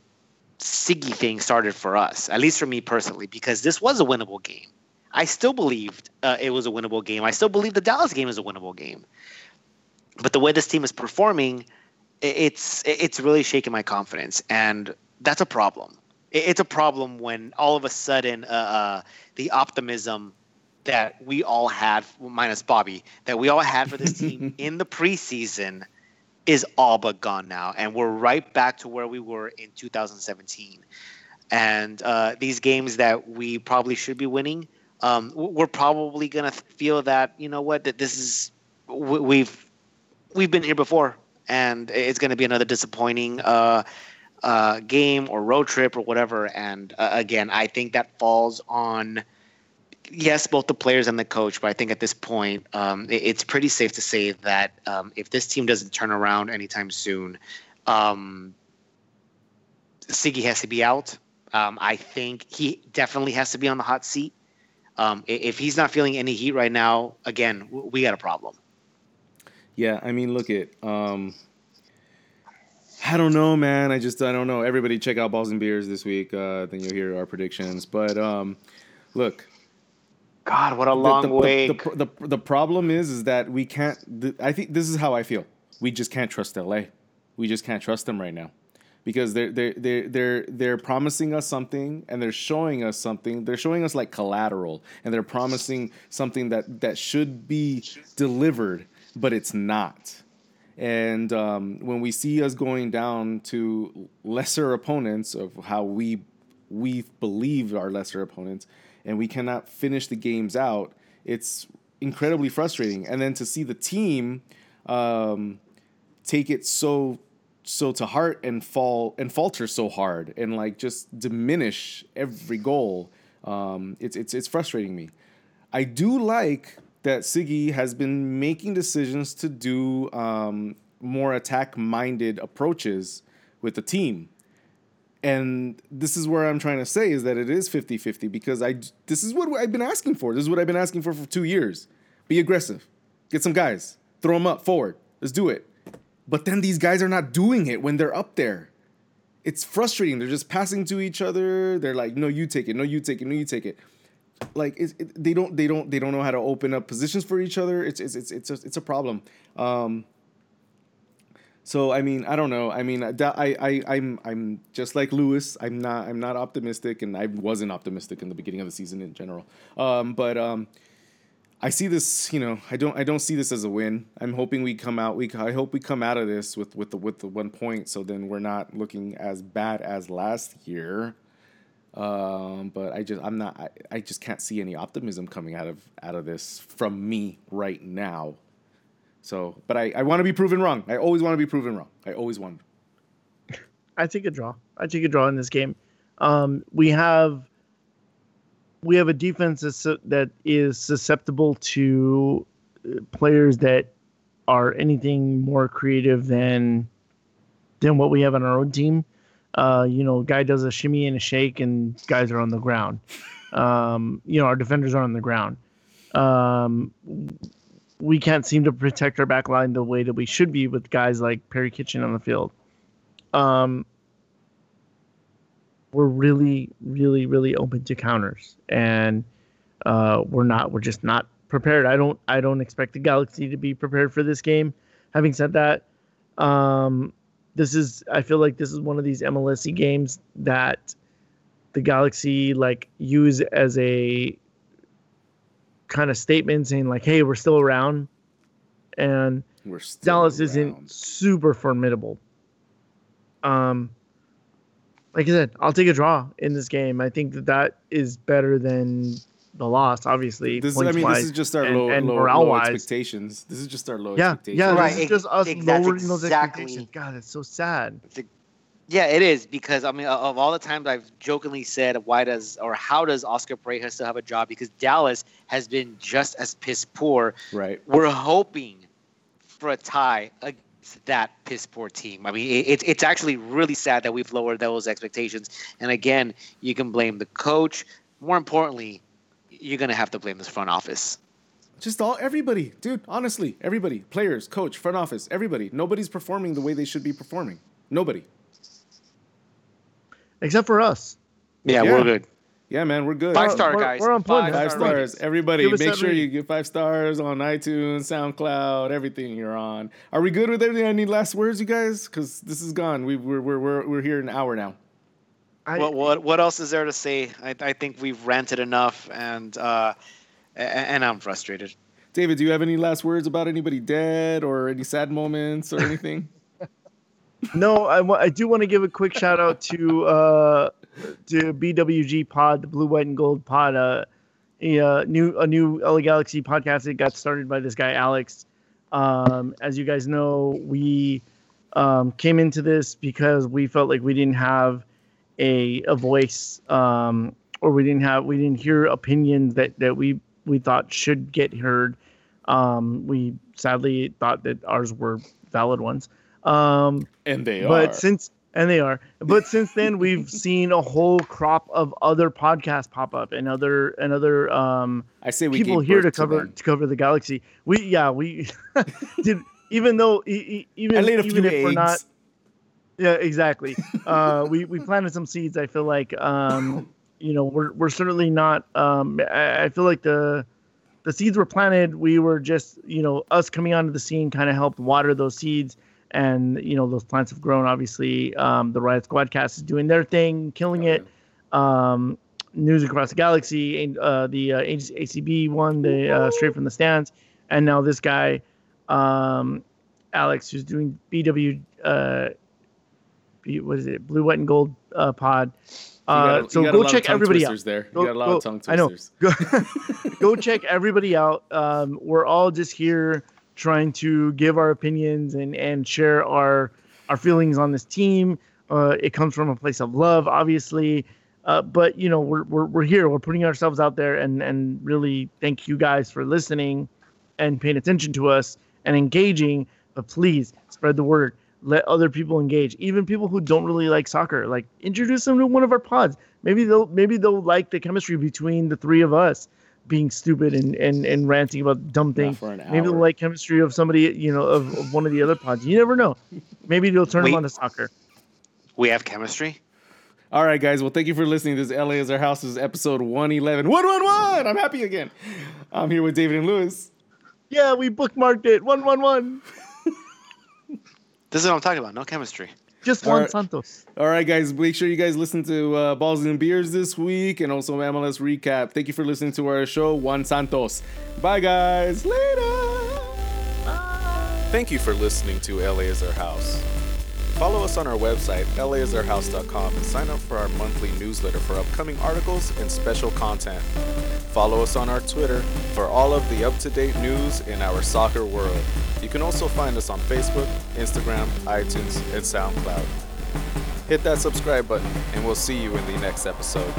Sigi thing started for us, at least for me personally, because this was a winnable game. I still believed uh, it was a winnable game. I still believe the Dallas game is a winnable game. But the way this team is performing, it's it's really shaking my confidence, and that's a problem. It's a problem when all of a sudden uh, uh, the optimism that we all had, minus Bobby, that we all had for this team in the preseason is all but gone now, and we're right back to where we were in 2017. And uh, these games that we probably should be winning, um, we're probably gonna feel that you know what that this is we- we've we've been here before, and it's gonna be another disappointing uh, uh, game or road trip or whatever. And uh, again, I think that falls on yes, both the players and the coach. But I think at this point, um, it- it's pretty safe to say that um, if this team doesn't turn around anytime soon, um, Sigi has to be out. Um, I think he definitely has to be on the hot seat. Um, if he's not feeling any heat right now, again, we got a problem. Yeah, I mean, look at. Um, I don't know, man. I just I don't know. Everybody, check out Balls and Beers this week. Uh, then you'll hear our predictions. But look, God, what a long the, the, wait. The, the, the problem is, is that we can't. I think this is how I feel. We just can't trust LA. We just can't trust them right now, because they're they're they're they're they're promising us something and they're showing us something. They're showing us like collateral, and they're promising something that that should be delivered, but it's not. And um, when we see us going down to lesser opponents of how we we believe are lesser opponents, and we cannot finish the games out, it's incredibly frustrating. And then to see the team um, take it so so to heart and fall and falter so hard and like just diminish every goal, um, it's it's it's frustrating me. I do like that Sigi has been making decisions to do um, more attack minded approaches with the team. And this is where I'm trying to say is that it is 50 50 because I, this is what I've been asking for. This is what I've been asking for for two years. Be aggressive, get some guys, throw them up forward. Let's do it. But then these guys are not doing it when they're up there. It's frustrating. They're just passing to each other. They're like, no, you take it. No, you take it. No, you take it like it, they don't they don't they don't know how to open up positions for each other. It's it's it's it's a, it's a problem. Um, so I mean, I don't know. I mean, I, I I'm I'm just like Lewis. I'm not I'm not optimistic, and I wasn't optimistic in the beginning of the season in general. Um, but um, I see this. You know, I don't I don't see this as a win. I'm hoping we come out. We I hope we come out of this with with the with the one point. So then we're not looking as bad as last year. Um, but I just I'm not I, I just can't see any optimism coming out of out of this from me right now. So, but I, I want to be proven wrong. I always want to be proven wrong. I always want. I take a draw. I take a draw in this game. Um, we have we have a defense that's, that is susceptible to uh, players that are anything more creative than than what we have on our own team. Uh, you know, guy does a shimmy and a shake, and guys are on the ground. Um, you know, our defenders are on the ground. Um, we can't seem to protect our back line the way that we should be with guys like Perry Kitchen on the field. Um, we're really, really, really open to counters, and uh, we're not. We're just not prepared. I don't. I don't expect the Galaxy to be prepared for this game. Having said that, um, this is. I feel like this is one of these MLSE games that the Galaxy like use as a kind of statement saying like, "Hey, we're still around," and We're still Dallas around. isn't super formidable. Um, like I said, I'll take a draw in this game. I think that that is better than the loss. Obviously, This is, I mean, this is just our and- low, and low, low expectations. This is just our low Yeah, expectations. yeah, Right, this is just us ex- that's lowering those exactly- expectations. God, it's so sad. Yeah, it is because I mean, of all the times I've jokingly said, why does or how does Oscar Pareja still have a job? Because Dallas has been just as piss poor. Right. We're hoping for a tie against that piss poor team. I mean, it's it's actually really sad that we've lowered those expectations. And again, you can blame the coach. More importantly, you're gonna have to blame this front office. Just all everybody, dude. Honestly, everybody, players, coach, front office, everybody. Nobody's performing the way they should be performing. Nobody. Except for us. Yeah, Yeah. we're good. Yeah, man, we're good. Five star we're- guys. we're on point, Five. Five star stars. ratings. Everybody, Give make that sure you rating. give five stars on iTunes, SoundCloud, everything you're on. Are we good with everything? Any last words, you guys? Because this is gone. We, we're, we're, we're, we're here an hour now. I, what what what else is there to say? I, I think we've ranted enough, and uh, and I'm frustrated. David, do you have any last words about anybody dead or any sad moments or anything? No, I do want to give a quick shout out to uh to BWG Pod, the Blue, White, and Gold Pod, uh, a uh, new a new LA Galaxy podcast that got started by this guy Alex. Um, as you guys know, we um, came into this because we felt like we didn't have a a voice, um, or we didn't have we didn't hear opinions that that we we thought should get heard. Um, we sadly thought that ours were valid ones. Um, And they but are. since and they are but since then we've seen a whole crop of other podcasts pop up and other and other um I say we people here to cover them. to cover the galaxy we yeah we did even though e- even I laid a even if eggs. we're not yeah exactly uh we we planted some seeds i feel like um you know we're we're certainly not um i, I feel like the the seeds were planted we were just you know us coming onto the scene kind of helped water those seeds and you know those plants have grown obviously um the riot squadcast is doing their thing killing it um news across the galaxy uh the uh, acb one the uh, straight from the stands and now this guy um alex who's doing bw uh B, what is it blue white and gold uh pod You uh got a- so you got a go check everybody out there. Go- you got a lot go- of tongue I know. go, go check everybody out. Um, we're all just here trying to give our opinions and and share our our feelings on this team. Uh, it comes from a place of love, obviously, uh, but you know we're, we're we're here. We're putting ourselves out there, and and really thank you guys for listening and paying attention to us and engaging. But please spread the word. Let other people engage, even people who don't really like soccer. Like introduce them to one of our pods. Maybe they'll maybe they'll like the chemistry between the three of us being stupid and and, and ranting about dumb things. Maybe they'll like chemistry of somebody, you know, of, of one of the other pods. You never know. Maybe they'll turn Wait. them on to soccer. We have chemistry. All right, guys. Well, thank you for listening. This LA is our house. This is episode 111. 111! I'm happy again. I'm here with David and Lewis. Yeah, we bookmarked it. One one one. This is what I'm talking about. No chemistry. Just All one right. Santos. All right, guys. Make sure you guys listen to uh, Balls and Beers this week and also MLS recap. Thank you for listening to our show, Juan Santos. Bye, guys. Later. Bye. Thank you for listening to LA is Our House. Follow us on our website, laisourhouse.com, and sign up for our monthly newsletter for upcoming articles and special content. Follow us on our Twitter for all of the up to date news in our soccer world. You can also find us on Facebook, Instagram, iTunes, and SoundCloud. Hit that subscribe button, and we'll see you in the next episode.